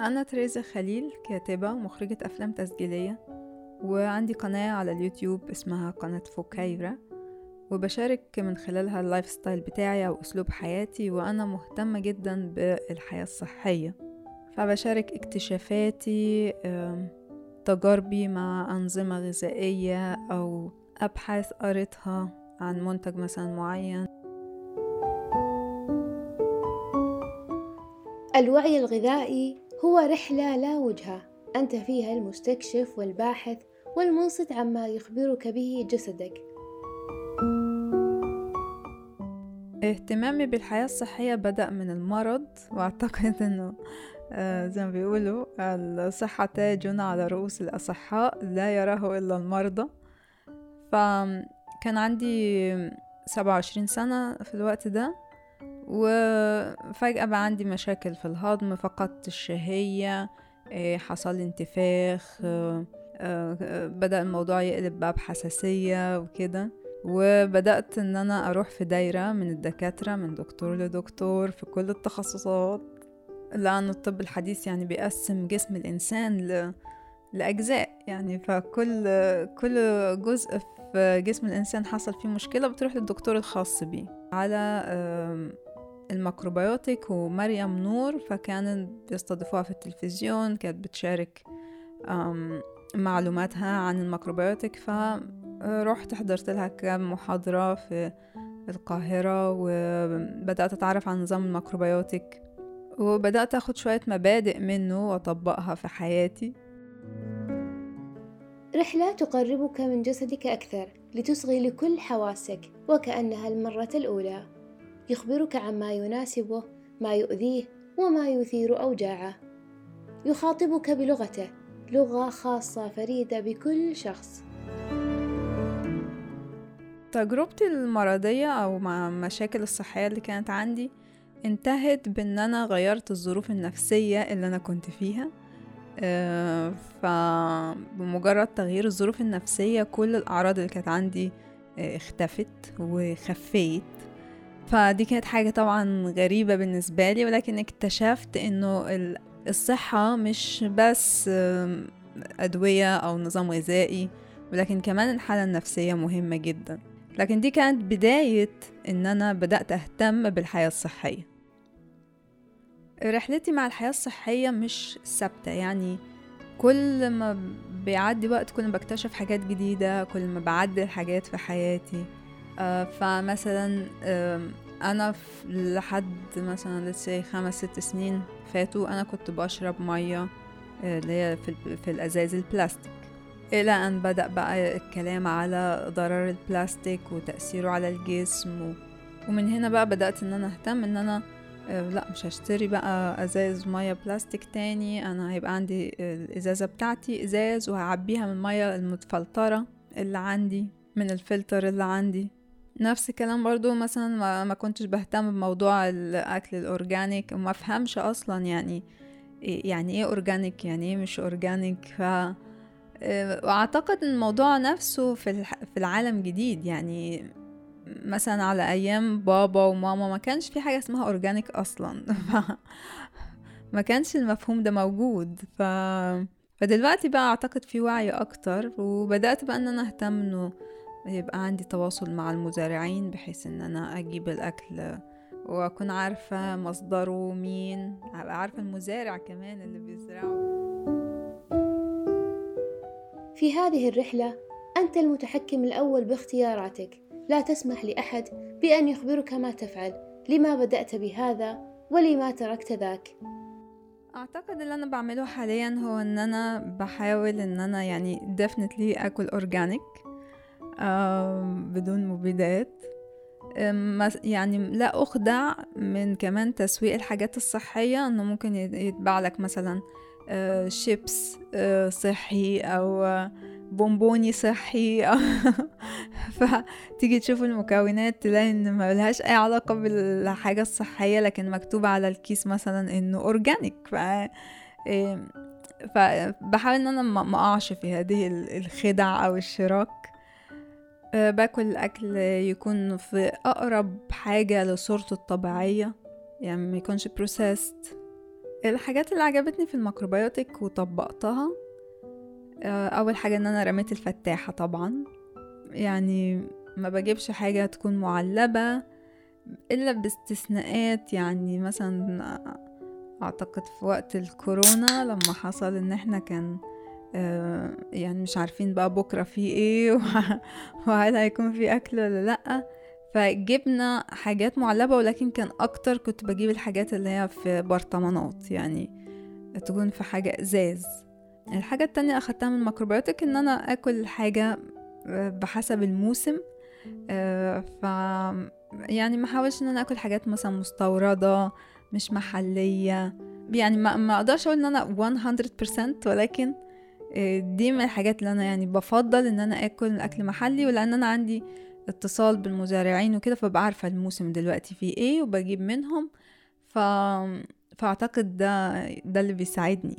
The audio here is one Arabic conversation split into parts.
أنا تريزا خليل كاتبة ومخرجة أفلام تسجيلية وعندي قناة على اليوتيوب اسمها قناة فوكايرا وبشارك من خلالها ال lifestyle بتاعي أو أسلوب حياتي وأنا مهتمة جدا بالحياة الصحية. فبشارك اكتشافاتي تجاربي مع أنظمة غذائية أو أبحاث قريتها عن منتج مثلا معين. الوعي الغذائي هو رحلة لا وجهة أنت فيها المستكشف والباحث والمنصت عما يخبرك به جسدك. اهتمامي بالحياة الصحية بدأ من المرض وأعتقد أنه آه، زي ما بيقولوا الصحة تاج على رؤوس الأصحاء لا يراه إلا المرضى. فكان عندي سبعة وعشرين سنة في الوقت ده. وفجأة بقى عندي مشاكل في الهضم فقدت الشهية آه، حصل انتفاخ آه، بدأ الموضوع يقلب بقى بحساسية وكده. وبدأت إن أنا أروح في دايرة من الدكاترة من دكتور لدكتور في كل التخصصات لأن الطب الحديث يعني بيقسم جسم الإنسان ل... لأجزاء. يعني فكل كل جزء في جسم الإنسان حصل فيه مشكلة بتروح للدكتور الخاص بيه. على ال macrobiotic ومريم نور فكانت بيستضيفوها في التلفزيون كانت بتشارك معلوماتها عن ال macrobiotic فرحت حضرت لها كام محاضرة في القاهرة وبدأت أتعرف عن نظام ال macrobiotic وبدأت أخد شوية مبادئ منه وأطبقها في حياتي. رحلة تقربك من جسدك أكثر لتصغي لكل حواسك وكأنها المرة الأولى. يخبرك عما يناسبه ما يؤذيه وما يثير أوجاعه. يخاطبك بلغته لغة خاصة فريدة بكل شخص. تجربتي المرضية أو مع المشاكل الصحية اللي كانت عندي انتهت بإن أنا غيرت الظروف النفسية اللي أنا كنت فيها. آه، فبمجرد تغيير الظروف النفسية كل الأعراض اللي كانت عندي آه، اختفت وخفيت. فدي كانت حاجة طبعا غريبة بالنسبة لي ولكن اكتشفت إنه الصحة مش بس أدوية أو نظام غذائي ولكن كمان الحالة النفسية مهمة جدا. لكن دي كانت بداية إن أنا بدأت أهتم بالحياة الصحية. رحلتي مع الحياة الصحية مش ثابتة يعني كل ما بيعدي وقت كل ما بكتشف حاجات جديدة كل ما بعدل حاجات في حياتي. فمثلا آه أنا لحد مثلا لسه خمس ست سنين فاتوا أنا كنت بشرب مية آه، اللي هي في, في الأزاز البلاستيك. إلى أن بدأ بقى الكلام على ضرر البلاستيك وتأثيره على الجسم و... ومن هنا بقى بدأت إن أنا أهتم إن أنا آه، لأ مش هشتري بقى ازاز مية بلاستيك تاني أنا هيبقى عندي الإزازة بتاعتي إزاز وهعبيها من المية المتفلترة اللي عندي من الفلتر اللي عندي. نفس الكلام برضو مثلا ما, ما كنتش بهتم بموضوع الأكل ال organic وما افهمش أصلا يعني يعني إيه organic يعني إيه مش organic. ف آه، وأعتقد إن الموضوع نفسه في في العالم جديد. يعني مثلا على أيام بابا وماما ما كانش في حاجة اسمها أورجانيك أصلا. ما كانش المفهوم ده موجود. ف فدلوقتي بقى أعتقد في وعي أكتر وبدأت بقى إن أنا أهتم إنه يبقى عندي تواصل مع المزارعين بحيث إن أنا أجيب الأكل وأكون عارفة مصدره مين. أبقى عارفة المزارع كمان اللي بيزرعه في هذه الرحلة أنت المتحكم الأول باختياراتك. لا تسمح لأحد بأن يخبرك ما تفعل لما بدأت بهذا ولما تركت ذاك. أعتقد اللي أنا بعمله حاليا هو إن أنا بحاول إن أنا يعني definitely أكل organic بدون مبيدات. يعني لا أخدع من كمان تسويق الحاجات الصحية إنه ممكن يتباع لك مثلا شيبس آه، آه، صحي أو بونبوني صحي. فتيجي تشوف المكونات تلاقي إن ما لهاش أي علاقة بالحاجة الصحية لكن مكتوب على الكيس مثلا إنه organic ف فبحاول إن أنا ما أقعش في هذه الخدع أو الشراك. آه، باكل اكل يكون في أقرب حاجة لصورته الطبيعية يعني ما يكونش بروسيست الحاجات اللي عجبتني في الميكروبيوتك وطبقتها آه، أول حاجة إن أنا رميت الفتاحة طبعا. يعني ما بجيبش حاجة تكون معلبة إلا باستثناءات يعني مثلا أعتقد في وقت الكورونا لما حصل إن إحنا كان يعني مش عارفين بقى بكرة في إيه وهل هيكون في أكل ولا لأ. فجبنا حاجات معلبة ولكن كان أكتر كنت بجيب الحاجات اللي هي في برطمانات يعني تكون في حاجة إزاز. الحاجة التانية أخدتها من الميكروبيوتك إن أنا آكل حاجة آه، بحسب الموسم. آه، ف يعني ما حاولش إن أنا آكل حاجات مثلا مستوردة مش محلية. يعني ما, أقدرش أقول إن أنا 100% ولكن آه، دي من الحاجات اللي أنا يعني بفضل إن أنا آكل أكل محلي ولأن أنا عندي اتصال بالمزارعين وكده فبقى عارفة الموسم دلوقتي فيه إيه وبجيب منهم. ف... فأعتقد ده ده اللي بيساعدني.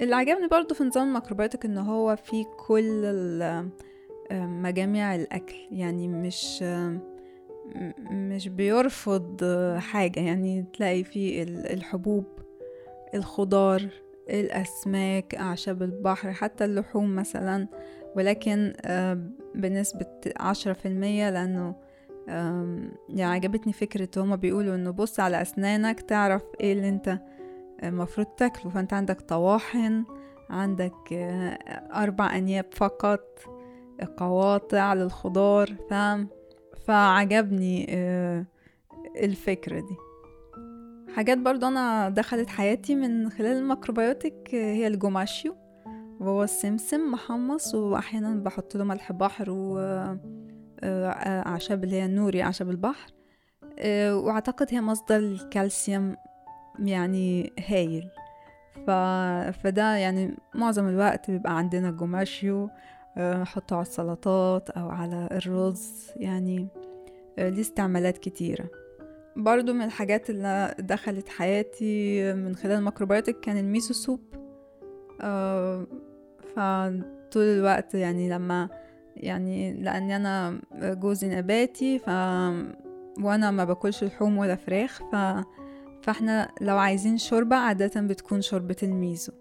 اللي عجبني برضو في نظام الميكروبيوتك إن هو فيه كل مجاميع الأكل. يعني مش مش بيرفض حاجة. يعني تلاقي فيه الحبوب الخضار الأسماك أعشاب البحر حتى اللحوم مثلا. ولكن بنسبة عشرة في المية لأنه يعني عجبتني فكرة هما بيقولوا إنه بص على أسنانك تعرف إيه اللي أنت المفروض تاكله. فأنت عندك طواحن عندك أربع أنياب فقط قواطع للخضار فعجبني الفكرة دي. حاجات برضو أنا دخلت حياتي من خلال الميكروبيوتك هي الجوماشيو وهو السمسم محمص وأحيانا بحط له ملح بحر و أعشاب اللي هي النوري أعشاب البحر. وأعتقد هي مصدر الكالسيوم يعني هايل. ف... فده يعني معظم الوقت بيبقى عندنا gomashio نحطه على السلطات أو على الرز يعني ليه استعمالات كتيرة. برضو من الحاجات اللي دخلت حياتي من خلال ال macrobiotic كان ال miso soup. فطول الوقت يعني لما يعني لأني أنا جوزي نباتي ف وأنا ما باكلش لحوم ولا فراخ ف فإحنا لو عايزين شوربة عادة بتكون شوربة ال miso.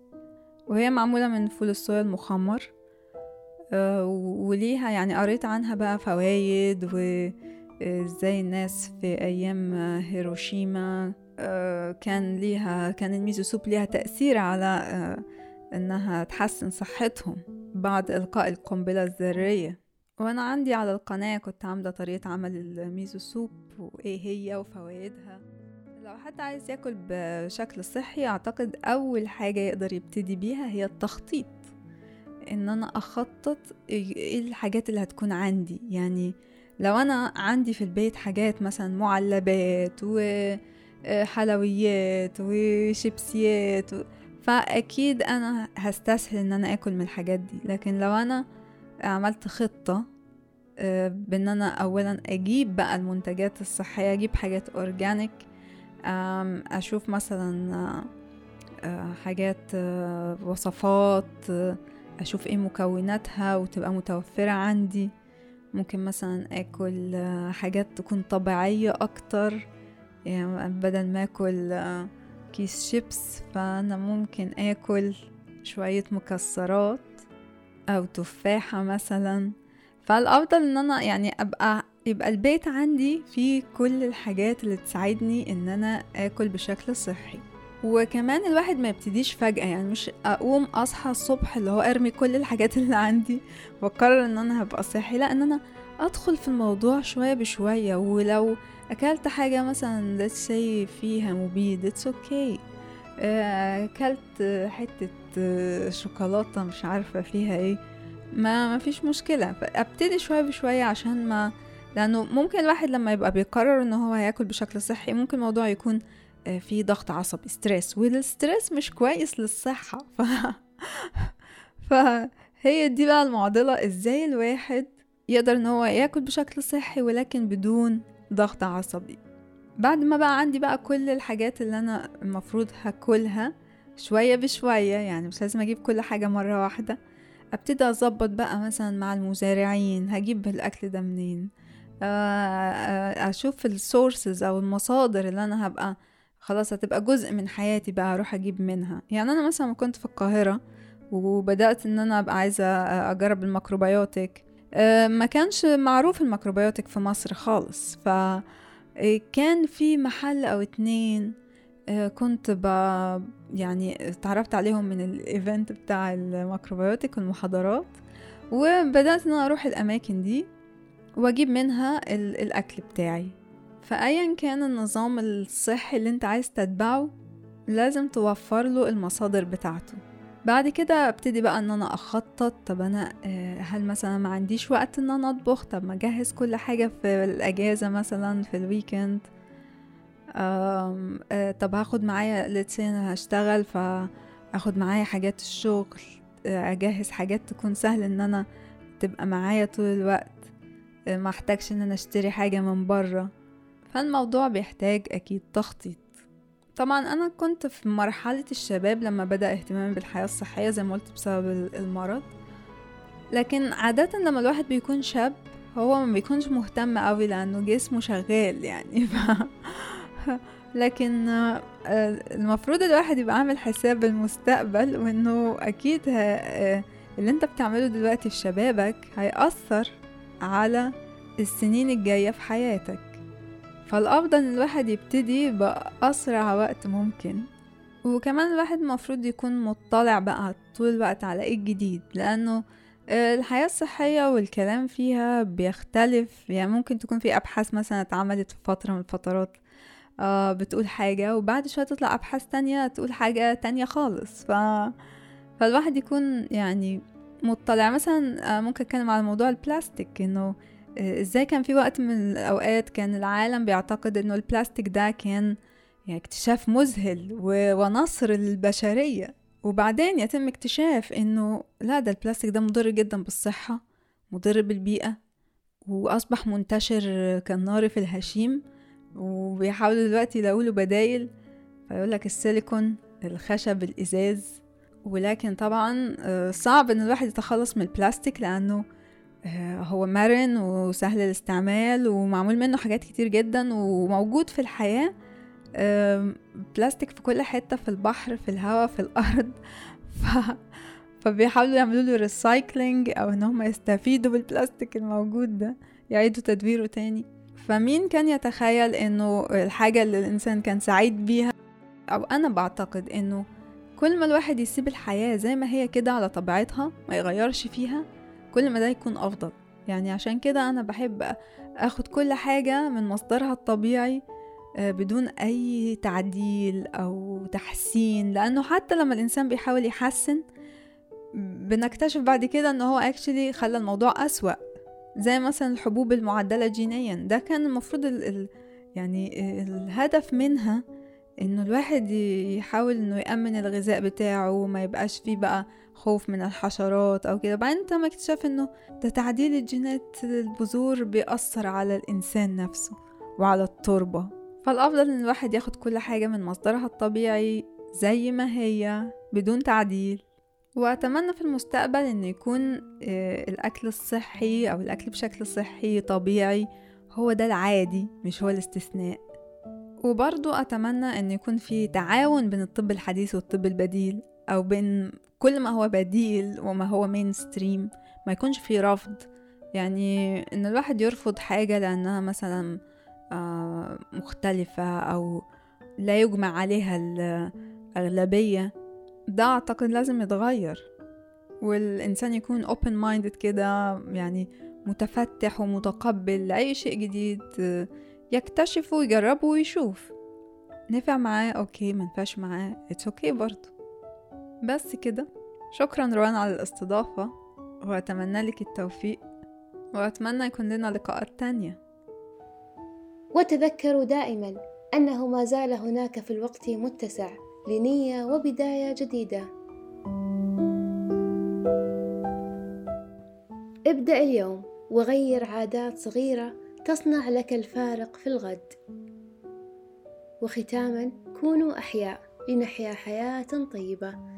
وهي معمولة من فول الصويا المخمر. أه وليها يعني قريت عنها بقى فوايد وازاي الناس في أيام هيروشيما أه كان ليها كان ال miso soup ليها تأثير على أه إنها تحسن صحتهم بعد إلقاء القنبلة الذرية. وأنا عندي على القناة كنت عاملة طريقة عمل الميزو سوب وإيه هي وفوائدها. لو حد عايز ياكل بشكل صحي أعتقد أول حاجة يقدر يبتدي بيها هي التخطيط. إن أنا أخطط إيه الحاجات اللي هتكون عندي يعني لو أنا عندي في البيت حاجات مثلا معلبات وحلويات وشيبسيات و... فأكيد أنا هستسهل إن أنا آكل من الحاجات دي. لكن لو أنا عملت خطة بإن أنا اولا أجيب بقى المنتجات الصحية أجيب حاجات اورجانيك أشوف مثلا حاجات وصفات أشوف إيه مكوناتها وتبقى متوفرة عندي. ممكن مثلا آكل حاجات تكون طبيعية أكتر. يعني بدل ما آكل كيس شيبس فأنا ممكن آكل شوية مكسرات أو تفاحة مثلا. فالأفضل إن أنا يعني أبقى يبقى البيت عندي فيه كل الحاجات اللي تساعدني إن أنا آكل بشكل صحي. وكمان الواحد ما يبتديش فجأة يعني مش أقوم أصحى الصبح اللي هو أرمي كل الحاجات اللي عندي وأقرر إن أنا هبقى صحي لأ إن أنا أدخل في الموضوع شوية بشوية. ولو أكلت حاجة مثلا let's say فيها مبيد it's okay. أكلت حتة شوكولاتة مش عارفة فيها إيه ما ما فيش مشكلة. ابتدي شوية بشوية عشان ما لأنه ممكن الواحد لما يبقى بيقرر إن هو هياكل بشكل صحي ممكن الموضوع يكون في ضغط عصبي. stress وال stress مش كويس للصحة. ف... فهي دي بقى المعضلة إزاي الواحد يقدر إن هو ياكل بشكل صحي ولكن بدون ضغط عصبي. بعد ما بقى عندي بقى كل الحاجات اللي أنا المفروض هاكلها شوية بشوية يعني مش لازم أجيب كل حاجة مرة واحدة أبتدي أظبط بقى مثلا مع المزارعين هجيب الأكل ده منين؟ أشوف السورسز أو المصادر اللي أنا هبقى خلاص هتبقى جزء من حياتي بقى أروح أجيب منها. يعني أنا مثلا كنت في القاهرة وبدأت إن أنا أبقى عايزة أجرب ال macrobiotic آه، ما كانش معروف ال macrobiotic في مصر خالص. ف كان في محل أو اتنين آه، كنت ب يعني اتعرفت عليهم من ال event بتاع ال macrobiotic والمحاضرات وبدأت إن أنا أروح الأماكن دي وأجيب منها الأكل بتاعي. فأيا كان النظام الصحي اللي انت عايز تتبعه لازم توفر له المصادر بتاعته. بعد كده أبتدي بقى إن أنا أخطط طب أنا آه، هل مثلا ما عنديش وقت إن أنا أطبخ؟ طب ما أجهز كل حاجة في الأجازة مثلا في الويكند آه، طب هاخد معايا لتسين هشتغل فاخد معايا حاجات الشغل آه، أجهز حاجات تكون سهل إن أنا تبقى معايا طول الوقت. ما أحتاجش إن أنا أشتري حاجة من برا فالموضوع بيحتاج أكيد تخطيط. طبعا أنا كنت في مرحلة الشباب لما بدأ اهتمامي بالحياة الصحية زي ما قلت بسبب المرض. لكن عادة لما الواحد بيكون شاب هو ما بيكونش مهتم قوي لأنه جسمه شغال يعني. ف... لكن آه، المفروض الواحد يبقى عامل حساب المستقبل وإنه أكيد آه، اللي أنت بتعمله دلوقتي في شبابك هيأثر على السنين الجاية في حياتك. فالأفضل إن الواحد يبتدي بأسرع وقت ممكن. وكمان الواحد المفروض يكون مطلع بقى طول الوقت على إيه الجديد لأنه الحياة الصحية والكلام فيها بيختلف. يعني ممكن تكون في أبحاث مثلا اتعملت في فترة من الفترات آه بتقول حاجة وبعد شوية تطلع أبحاث تانية تقول حاجة تانية خالص. ف... فالواحد يكون يعني مطلع. مثلا آه ممكن أتكلم على موضوع البلاستيك آه، إزاي كان في وقت من الأوقات كان العالم بيعتقد إنه البلاستيك ده كان يعني اكتشاف مذهل ونصر للبشرية وبعدين يتم اكتشاف إنه لا ده البلاستيك ده مضر جدا بالصحة مضر بالبيئة وأصبح منتشر كالنار في الهشيم وبيحاولوا دلوقتي يلاقوا له بدايل. فيقولك السيليكون الخشب الإزاز. ولكن طبعا آه، صعب إن الواحد يتخلص من البلاستيك لأنه هو مرن وسهل الاستعمال ومعمول منه حاجات كتير جدا وموجود في الحياة. بلاستيك في كل حتة في البحر في الهواء في الأرض. ف... فبيحاولوا يعملوا له recycling أو إن هم يستفيدوا بالبلاستيك الموجود ده يعيدوا تدويره تاني. فمين كان يتخيل إنه الحاجة اللي الإنسان كان سعيد بيها؟ أو أنا بعتقد إنه كل ما الواحد يسيب الحياة زي ما هي كده على طبيعتها ما يغيرش فيها كل ما ده يكون أفضل. يعني عشان كده أنا بحب أخد كل حاجة من مصدرها الطبيعي آه، بدون أي تعديل أو تحسين. لأنه حتى لما الإنسان بيحاول يحسن بنكتشف بعد كده إن هو اكشلي خلى الموضوع أسوأ. زي مثلا الحبوب المعدلة جينيا. ده كان المفروض ال ال يعني الهدف منها إنه الواحد يحاول إنه يأمن الغذاء بتاعه وما يبقاش فيه بقى خوف من الحشرات أو كده. بعدين تم اكتشاف إنه ده تعديل الجينات البذور بيأثر على الإنسان نفسه وعلى التربة. فالأفضل إن الواحد ياخد كل حاجة من مصدرها الطبيعي زي ما هي بدون تعديل. وأتمنى في المستقبل إن يكون آه، الأكل الصحي أو الأكل بشكل صحي طبيعي هو ده العادي مش هو الاستثناء. وبرضو أتمنى أن يكون في تعاون بين الطب الحديث والطب البديل. أو بين كل ما هو بديل وما هو مين ستريم ما يكونش في رفض. يعني إن الواحد يرفض حاجة لأنها مثلا آه، مختلفة أو لا يجمع عليها الأغلبية ده أعتقد لازم يتغير. والإنسان يكون open minded كده يعني متفتح ومتقبل لأي شيء جديد يكتشف ويجرب ويشوف. نفع معاه okay. منفعش معاه it's okay برضه. بس كده. شكرا روان على الاستضافة وأتمنى لك التوفيق وأتمنى يكون لنا لقاءات تانية. وتذكروا دائما أنه ما زال هناك في الوقت متسع لنية وبداية جديدة. ابدأ اليوم وغير عادات صغيرة تصنع لك الفارق في الغد. وختاما كونوا أحياء لنحيا حياة طيبة.